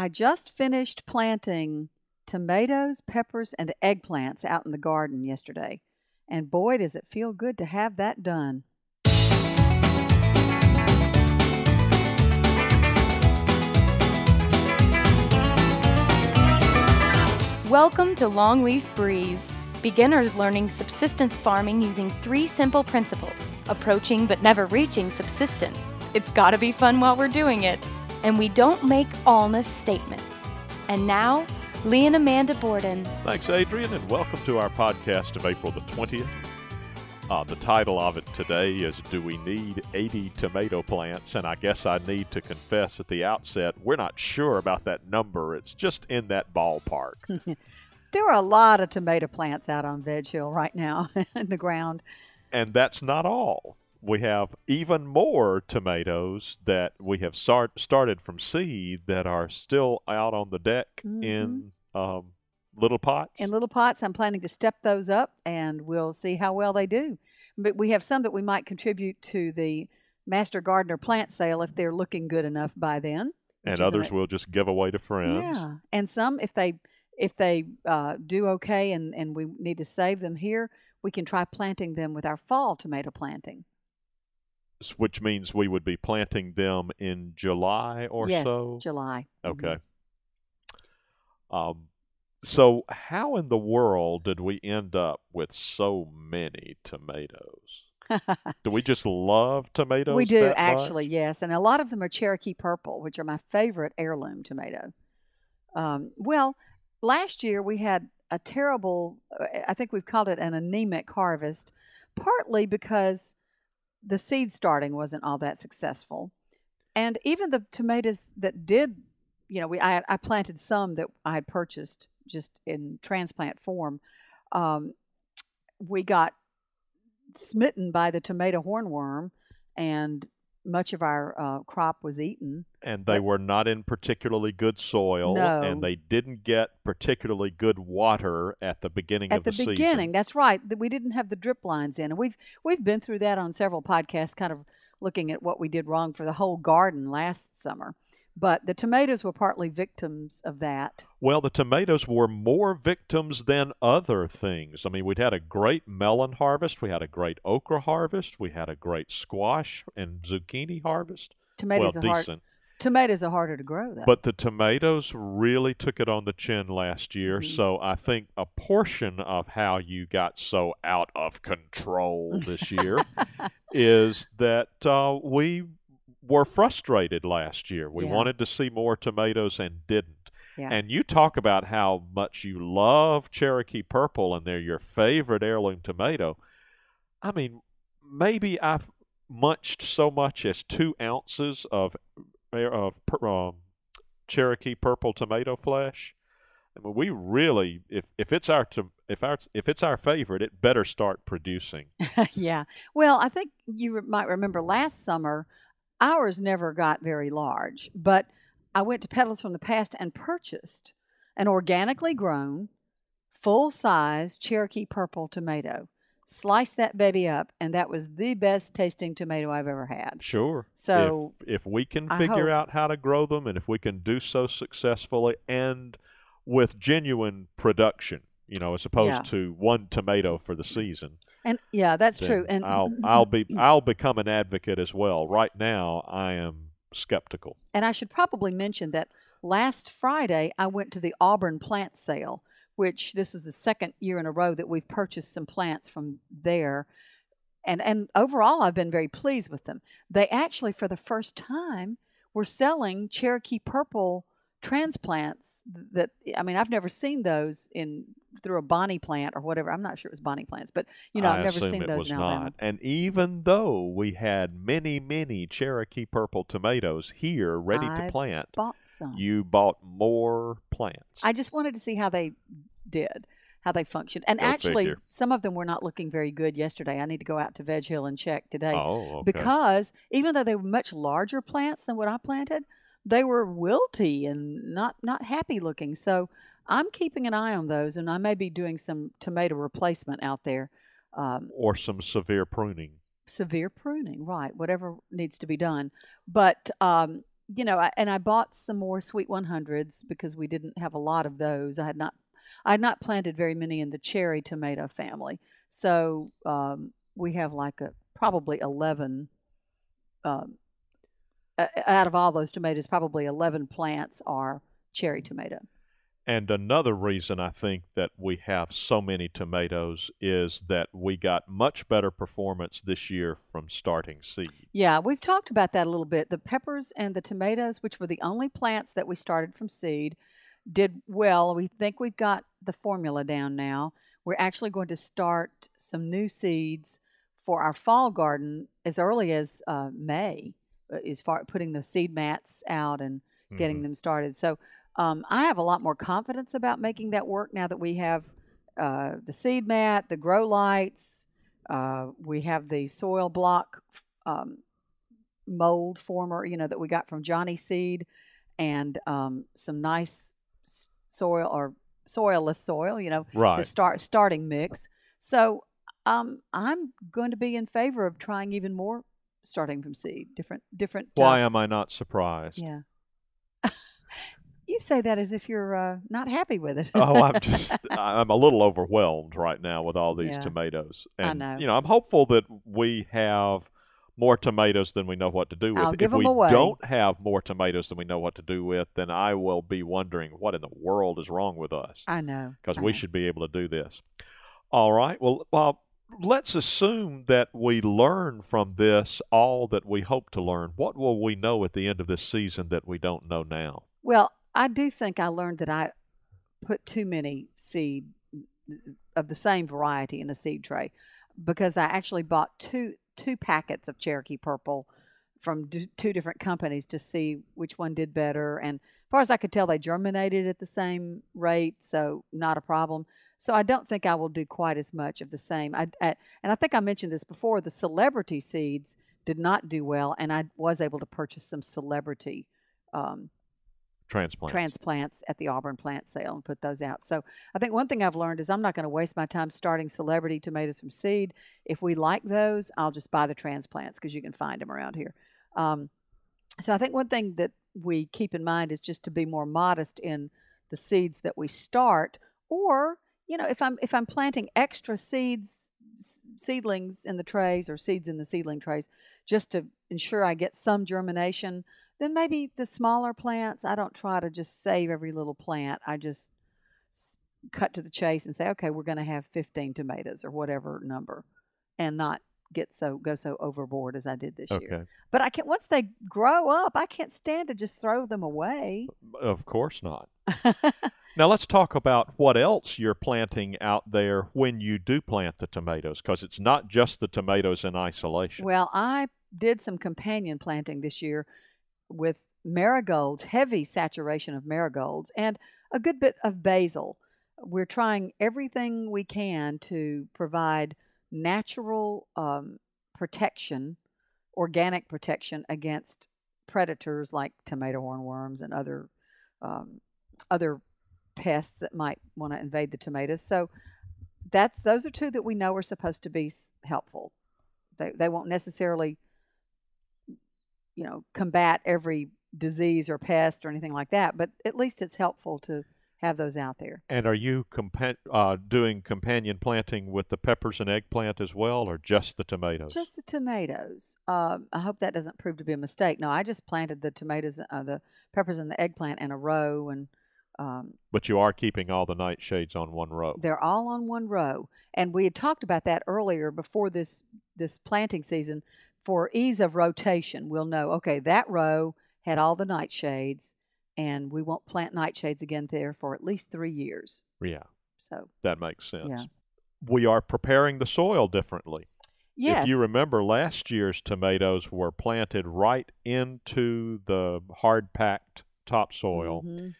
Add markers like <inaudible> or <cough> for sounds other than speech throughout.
I just finished planting tomatoes, peppers, and eggplants out in the garden yesterday. And boy, does it feel good to have that done. Welcome to Longleaf Breeze. Beginners learning subsistence farming using three simple principles approaching but never reaching subsistence. It's gotta be fun while we're doing it. And we don't make allness statements. And now, Lee and Amanda Borden. Thanks, Adrian, and welcome to our podcast of April the 20th. Uh, the title of it today is Do We Need 80 Tomato Plants? And I guess I need to confess at the outset, we're not sure about that number. It's just in that ballpark. <laughs> There are a lot of tomato plants out on Veg Hill right now <laughs> in the ground. and that's not all. We have even more tomatoes that we have start, started from seed that are still out on the deck in um, little pots. In little pots, I'm planning to step those up and we'll see how well they do. But we have some that we might contribute to the Master Gardener plant sale if they're looking good enough by then. and others we'll just give away to friends. Yeah, and some if they if they uh, do okay and and we need to save them here, we can try planting them with our fall tomato planting. Which means we would be planting them in July or so? yes, so. July. Okay. Um, so how in the world did we end up with so many tomatoes? <laughs> Do we just love tomatoes? we do that much? actually, yes, and a lot of them are Cherokee purple, which are my favorite heirloom tomato. Um, well, last year we had a terrible. uh, I think we've called it an anemic harvest, partly because the seed starting wasn't all that successful, and even the tomatoes that did, you know, we I, I planted some that I had purchased just in transplant form. Um, we got smitten by the tomato hornworm, and much of our uh, crop was eaten. and they But- were not in particularly good soil, No. and they didn't get particularly good water at the beginning At of the, the, beginning, season. that's right. We didn't have the drip lines in, and we've we've been through that on several podcasts, kind of looking at what we did wrong for the whole garden last summer. But the tomatoes were partly victims of that. Well, the tomatoes were more victims than other things. I mean, we'd had a great melon harvest, we had a great okra harvest, we had a great squash and zucchini harvest. Tomatoes well, are hard. decent. Tomatoes are harder to grow, though. But the tomatoes really took it on the chin last year. Mhm. So I think a portion of how you got so out of control this year <laughs> is that uh, we were frustrated last year. We Yeah. wanted to see more tomatoes and didn't. Yeah. And you talk about how much you love Cherokee Purple and they're your favorite heirloom tomato. I mean, maybe I've munched so much as two ounces of of um, Cherokee Purple tomato flesh. I mean, we really, if if it's our to, if our if it's our favorite, it better start producing. <laughs> yeah. Well, I think you might remember last summer, ours never got very large, but I went to Petals from the Past and purchased an organically grown, full size Cherokee purple tomato. Sliced that baby up, and that was the best tasting tomato I've ever had. Sure. So, if, if we can I figure hope- out how to grow them, and if we can do so successfully and with genuine production, you know, as opposed Yeah. to one tomato for the season, And yeah, that's true. And I'll <laughs> I'll be I'll become an advocate as well. Right now, I am skeptical. And I should probably mention that last Friday I went to the Auburn plant sale, which this is the second year in a row that we've purchased some plants from there. And and overall I've been very pleased with them. They actually for the first time were selling Cherokee purple transplants that I mean I've never seen those in through a Bonnie plant or whatever. I'm not sure it was Bonnie plants, but you know, I I've never seen those in Alabama. not. And even though we had many many Cherokee purple tomatoes here ready I to plant, Bought some. you bought more plants. I just wanted to see how they did, how they functioned. And Go actually, figure. some of them were not looking very good yesterday. I need to go out to Veg Hill and check today oh, okay. because even though they were much larger plants than what I planted, they were wilty and not not happy looking. So I'm keeping an eye on those, and I may be doing some tomato replacement out there. Um, or some severe pruning. severe pruning, right? Whatever needs to be done. But um, you know, I, and I bought some more sweet 100s because we didn't have a lot of those. I had not, I had not planted very many in the cherry tomato family. So um, we have like a probably 11 um, out of all those tomatoes, probably 11 plants are cherry tomato. And another reason I think that we have so many tomatoes is that we got much better performance this year from starting seed. Yeah, we've talked about that a little bit. The peppers and the tomatoes, which were the only plants that we started from seed, did well. We think we've got the formula down now. We're actually going to start some new seeds for our fall garden as early as uh, May, uh, as far putting the seed mats out and getting Mhm. them started. So um, I have a lot more confidence about making that work now that we have uh, the seed mat, the grow lights, uh, we have the soil block um, mold former, you know, that we got from Johnny Seed, and um, some nice soil or soilless soil, you know, to Right. start starting mix. So um, I'm going to be in favor of trying even more starting from seed, different different. uh, Why am I not surprised? yeah. <laughs> you say that as if you're uh, not happy with it. oh, I'm just <laughs> I'm a little overwhelmed right now with all these Yeah. tomatoes. I And know. you know, I'm hopeful that we have more tomatoes than we know what to do with. I'll give if we away. don't have more tomatoes than we know what to do with, then I will be wondering what in the world is wrong with us I know. because we know. should be able to do this. All right. Well, uh, let's assume that we learn from this all that we hope to learn. What will we know at the end of this season that we don't know now? Well, I do think I learned that I put too many seed of the same variety in a seed tray because I actually bought two two packets of Cherokee Purple from d- two different companies to see which one did better. And as far as I could tell, they germinated at the same rate, so not a problem. So I don't think I will do quite as much of the same. I, I, and I think I mentioned this before. The celebrity seeds did not do well, and I was able to purchase some celebrity um, Transplant. transplants at the Auburn plant sale and put those out. So I think one thing I've learned is I'm not going to waste my time starting celebrity tomatoes from seed. If we like those, I'll just buy the transplants because you can find them around here. Um, so I think one thing that we keep in mind is just to be more modest in the seeds that we start, or you know, if I'm if I'm planting extra seeds, seedlings in the trays or seeds in the seedling trays, just to ensure I get some germination then maybe the smaller plants, I don't try to just save every little plant. I just cut to the chase and say, okay, we're going to have 15 tomatoes or whatever number, and not get so go so overboard as I did this year. But I can't. Once they grow up, I can't stand to just throw them away. Of course not. <laughs> Now let's talk about what else you're planting out there when you do plant the tomatoes, because it's not just the tomatoes in isolation. Well, I did some companion planting this year with marigolds, heavy saturation of marigolds, and a good bit of basil. We're trying everything we can to provide natural um, protection, organic protection against predators like tomato hornworms and other um, other pests that might want to invade the tomatoes. So that's those are two that we know are supposed to be helpful. They they won't necessarily you know combat every disease or pest or anything like that, but at least it's helpful to have those out there. And are you compa- uh, doing companion planting with the peppers and eggplant as well, or just the tomatoes? Just the tomatoes. Um, I hope that doesn't prove to be a mistake. No, I just planted the tomatoes, uh, the peppers, and the eggplant in a row, and um, but you are keeping all the nightshades on one row. They're all on one row, and we had talked about that earlier before this this planting season. For ease of rotation, we'll know okay that row had all the nightshades, and we won't plant nightshades again there for at least three years. Yeah, So that makes sense. Yeah. We are preparing the soil differently. yes, If you remember, last year's tomatoes were planted right into the hard packed topsoil. Mhm.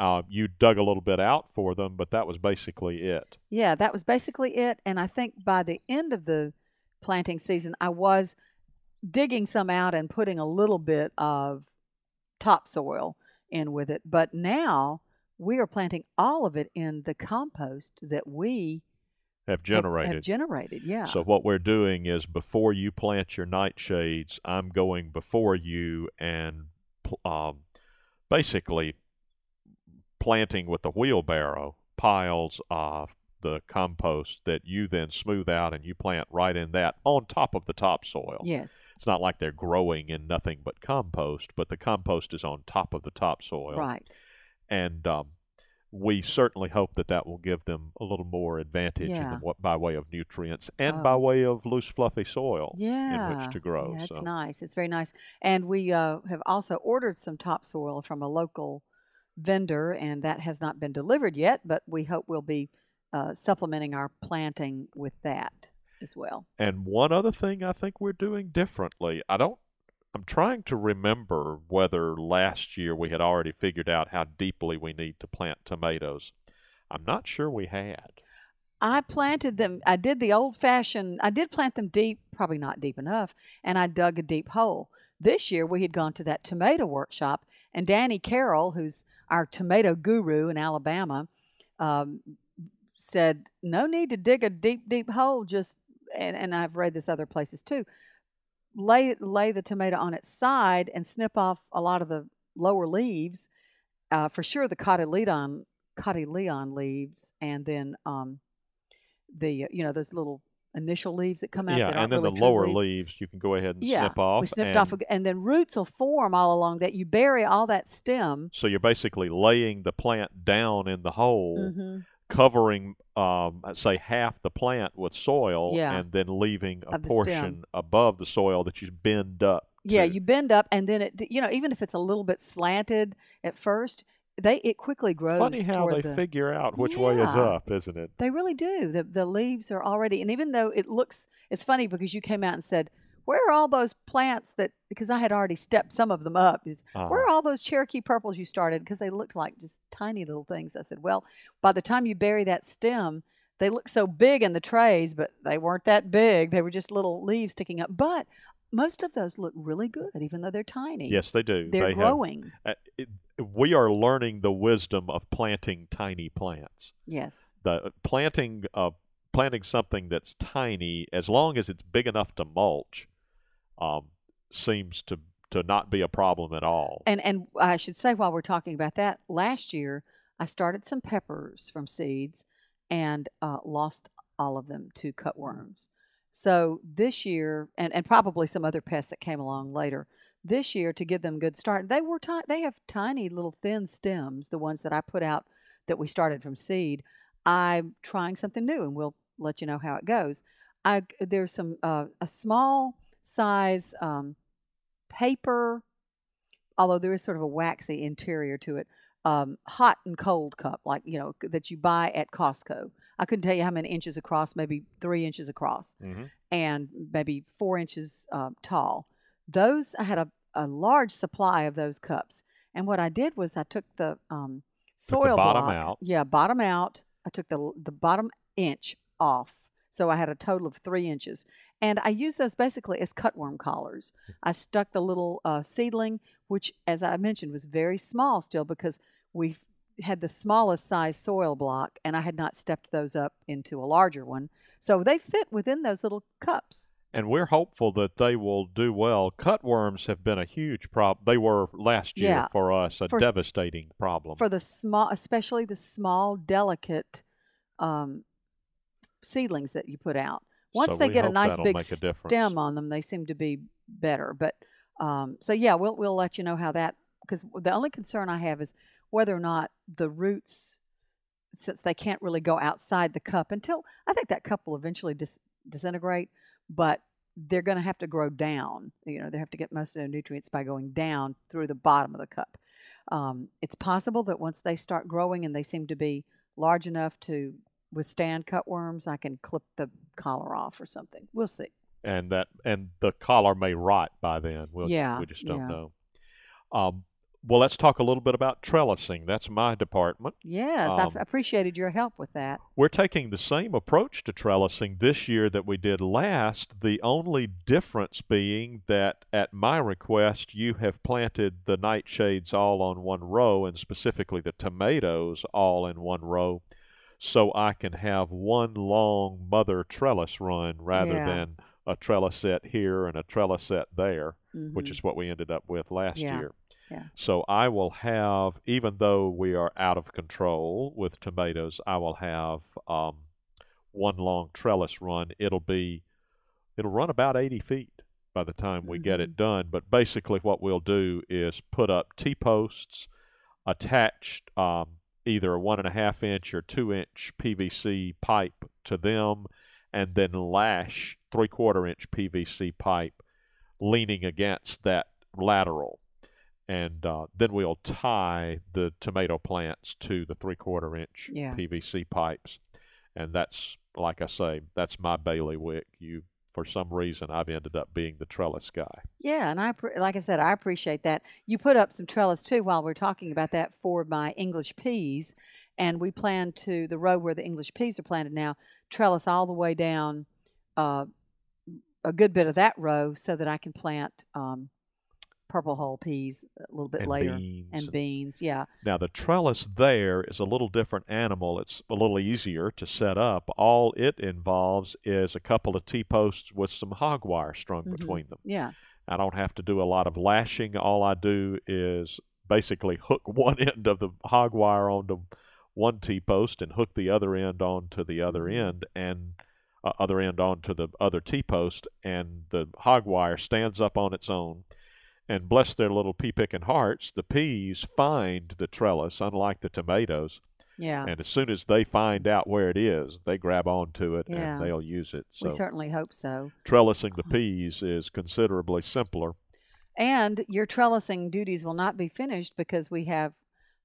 Uh, you dug a little bit out for them, but that was basically it. yeah, that was basically it. And I think by the end of the planting season, I was digging some out and putting a little bit of topsoil in with it. But now we are planting all of it in the compost that we Have generated. Have, generated, yeah. So what we're doing is before you plant your nightshades, I'm going before you and um, basically planting with the wheelbarrow piles of the compost that you then smooth out and you plant right in that on top of the topsoil. Yes. It's not like they're growing in nothing but compost, but the compost is on top of the topsoil. Right. And um, we certainly hope that that will give them a little more advantage in Yeah. the, by way of nutrients and by Oh. way of loose, fluffy soil Yeah. in which to grow. Yeah, it's so. nice. It's very nice. And we uh, have also ordered some topsoil from a local vendor, and that has not been delivered yet, but we hope we'll be uh, supplementing our planting with that as well. And one other thing I think we're doing differently, I don't, I'm trying to remember whether last year we had already figured out how deeply we need to plant tomatoes. I'm not sure we had. I planted them. I did the old fashioned, I did plant them deep, probably not deep enough, and I dug a deep hole. This year we had gone to that tomato workshop, and Danny Carroll, who's our tomato guru in Alabama, um, said, No need to dig a deep, deep hole, just, and, and I've read this other places too. Lay, lay the tomato on its side and snip off a lot of the lower leaves, uh, for sure the cotyledon, cotyledon leaves, and then um, the you know those little initial leaves that come out. yeah, and then really the lower leaves. leaves you can go ahead and Yeah, snip off. we snipped and off, and then roots will form all along that. You bury all that stem. So you're basically laying the plant down in the hole, hmm covering, um, say, half the plant with soil, Yeah. and then leaving a portion above the soil that you bend up. Yeah, you bend up, and then it. You know, even if it's a little bit slanted at first, they it quickly grows. Funny how they the, figure out which way is up, isn't it? They really do. The the leaves are already, and even though it looks, it's funny because you came out and said, "Where are all those plants that?" Because I had already stepped some of them up. Is, Uh, Where are all those Cherokee purples you started? Because they looked like just tiny little things. I said, "Well, by the time you bury that stem, they look so big in the trays, but they weren't that big. They were just little leaves sticking up. But most of those look really good, even though they're tiny. yes, they do. they're they growing. Have, uh, it, we are learning the wisdom of planting tiny plants. Yes, The planting uh, planting something that's tiny, as long as it's big enough to mulch, um, seems to to not be a problem at all. and and I should say while we're talking about that, last year I started some peppers from seeds and uh, lost all of them to cutworms. So this year, and, and probably some other pests that came along later, this year to give them a good start, they were ti- they have tiny little thin stems, the ones that I put out that we started from seed. I'm trying something new, and we'll let you know how it goes. I there's some uh, a small size um, paper, although there is sort of a waxy interior to it. Um, hot and cold cup, like you know, that you buy at Costco. I couldn't tell you how many inches across, maybe three inches across hmm and maybe four inches uh, tall. Those I had a, a large supply of those cups, and what I did was I took the um, Took the soil bottom block- out. Yeah, bottom out. I took the the bottom inch off, so I had a total of three inches, and I used those basically as cutworm collars. I stuck the little uh, seedling, which, as I mentioned, was very small still because we had the smallest size soil block, and I had not stepped those up into a larger one. So they fit within those little cups. And we're hopeful that they will do well. Cutworms have been a huge problem. They were last year Yeah. for us a For devastating problem. For the small, especially the small, delicate um, seedlings that you put out. Once So they get a nice big a stem on them, they seem to be better. But um, so yeah, we'll we'll let you know how that because the only concern I have is whether or not the roots, since they can't really go outside the cup until I think that cup will eventually dis- disintegrate, but they're going to have to grow down. You know, they have to get most of their nutrients by going down through the bottom of the cup. Um, it's possible that once they start growing and they seem to be large enough to withstand cutworms, I can clip the collar off or something. We'll see. and that and the collar may rot by then. We'll, Yeah, we just don't yeah. know. Um, well, let's talk a little bit about trellising. That's my department. Yes, Um, I've appreciated your help with that. We're taking the same approach to trellising this year that we did last. The only difference being that at my request, you have planted the nightshades all on one row, and specifically the tomatoes all in one row, so I can have one long mother trellis run rather Yeah. than a trellis set here and a trellis set there, which Mhm. is what we ended up with last Yeah. year. Yeah. So I will have, even though we are out of control with tomatoes, I will have um, one long trellis run. It'll be, it'll run about 80 feet by the time we get it done. But basically, what we'll do is put up T posts attached um, either a one and a half inch or two inch PVC pipe to them, and then lash three quarter inch PVC pipe leaning against that lateral. And uh, then we'll tie the tomato plants to the three quarter inch Yeah. PVC pipes. And that's, like I say, that's my bailiwick. You, for some reason, I've ended up being the trellis guy. Yeah, and I like I said, I appreciate that. You put up some trellis too while we're talking about that for my English peas, and we plan to the row where the English peas are planted now, trellis all the way down uh, a good bit of that row so that I can plant um, purple hull peas a little bit and later beans and beans. Yeah, Now, the trellis there is a little different animal. It's a little easier to set up. All it involves is a couple of T posts with some hog wire strung Mhm. between them. yeah, I don't have to do a lot of lashing. All I do is basically hook <laughs> one end of the hog wire onto one T post and hook the other end onto the other Mhm. end and uh, other end onto the other T post, and the hog wire stands up on its own. And bless their little pea picking hearts, the peas find the trellis, unlike the tomatoes. yeah. And as soon as they find out where it is, they grab onto it Yeah. and they'll use it. So we certainly hope so. trellising the uh-huh. peas is considerably simpler. And your trellising duties will not be finished because we have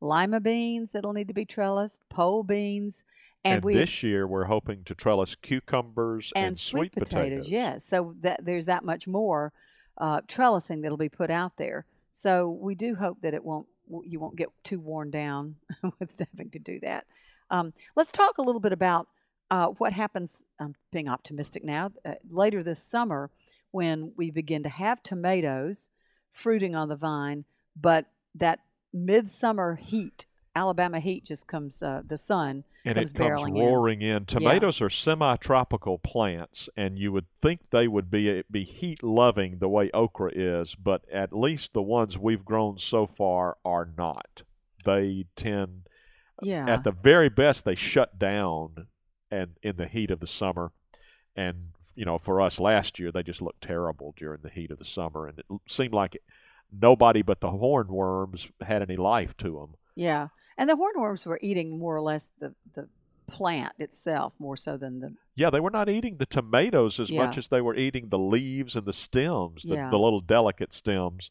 lima beans that'll need to be trellised, pole beans, and, And, we this year we're hoping to trellis cucumbers and, and, sweet potatoes. Yes, so that there's that much more uh, trellising that'll be put out there. So we do hope that it won't you won't get too worn down <laughs> with having to do that. Um, let's talk a little bit about uh, what happens. I'm being optimistic now. Uh, later this summer, when we begin to have tomatoes fruiting on the vine, but that midsummer heat, Alabama heat, just comes. Uh, the sun And comes it comes barreling in. roaring in. Tomatoes are semi-tropical plants, and you would think they would be be heat-loving the way okra is, but at least the ones we've grown so far are not. They tend, Yeah. at the very best, they shut down, and in the heat of the summer, and you know, for us last year, they just looked terrible during the heat of the summer, and it seemed like nobody but the hornworms had any life to them. Yeah, and the hornworms were eating more or less the the plant itself more so than the Yeah, they were not eating the tomatoes as much as they were eating the leaves and the stems, the, Yeah. the little delicate stems.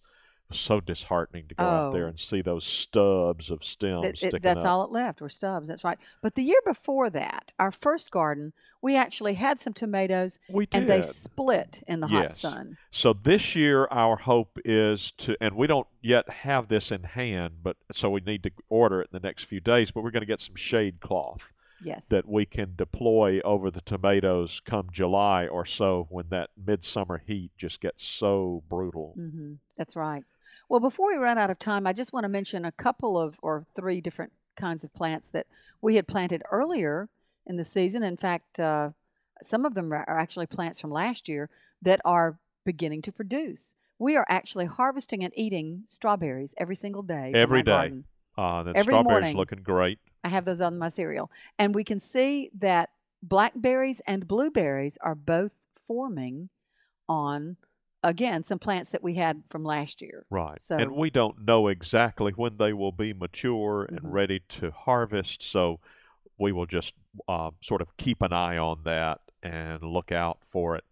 So disheartening to go out there Oh. and see those stubs of stems it, sticking it, that's up. all it left were stubs. That's right. But the year before that, our first garden, we actually had some tomatoes, we did. and they split in the hot sun. So this year, our hope is to, and we don't yet have this in hand, but so we need to order it in the next few days. But we're going to get some shade cloth Yes. that we can deploy over the tomatoes come July or so when that midsummer heat just gets so brutal. Mm-hmm. That's right. Well, before we run out of time, I just want to mention a couple of or three different kinds of plants that we had planted earlier in the season. In fact, uh, some of them are actually plants from last year that are beginning to produce. We are actually harvesting and eating strawberries every single day. Every garden. Uh, the Every strawberries morning. looking great. I have those on my cereal. And we can see that blackberries and blueberries are both forming on, again, some plants that we had from last year. Right. So- and we don't know exactly when they will be mature and Mhm. ready to harvest. So we will just uh, sort of keep an eye on that and look out for it.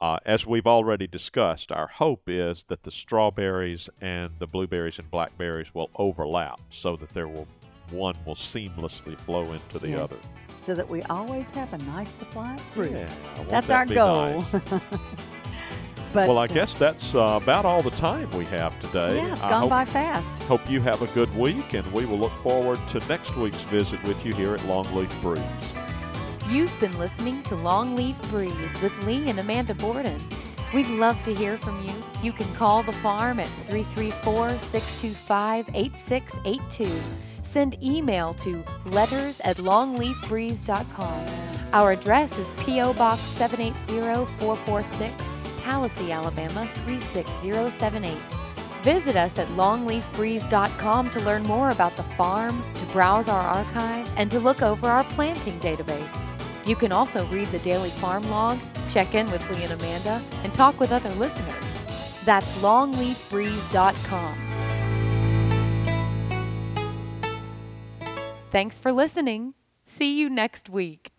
Uh, as we've already discussed, our hope is that the strawberries and the blueberries and blackberries will overlap so that there will one will seamlessly flow into the Yes. other. So that we always have a nice supply of fruit. Yeah, That's that our goal. nice. <laughs> but well, I guess that's uh, about all the time we have today. yeah, it's I gone hope by fast. Hope you have a good week, and we will look forward to next week's visit with you here at Longleaf Breeze. You've been listening to Longleaf Breeze with Lee and Amanda Borden. We'd love to hear from you. You can call the farm at 334 625 8682. Send email to letters at longleafbreeze.com. Our address is P.O. Box 780 446, Tallassee, Alabama 36078. Visit us at longleafbreeze.com to learn more about the farm, to browse our archive, and to look over our planting database. You can also read the daily farm log, check in with Lee and Amanda, and talk with other listeners. That's longleafbreeze.com. Thanks for listening. See you next week.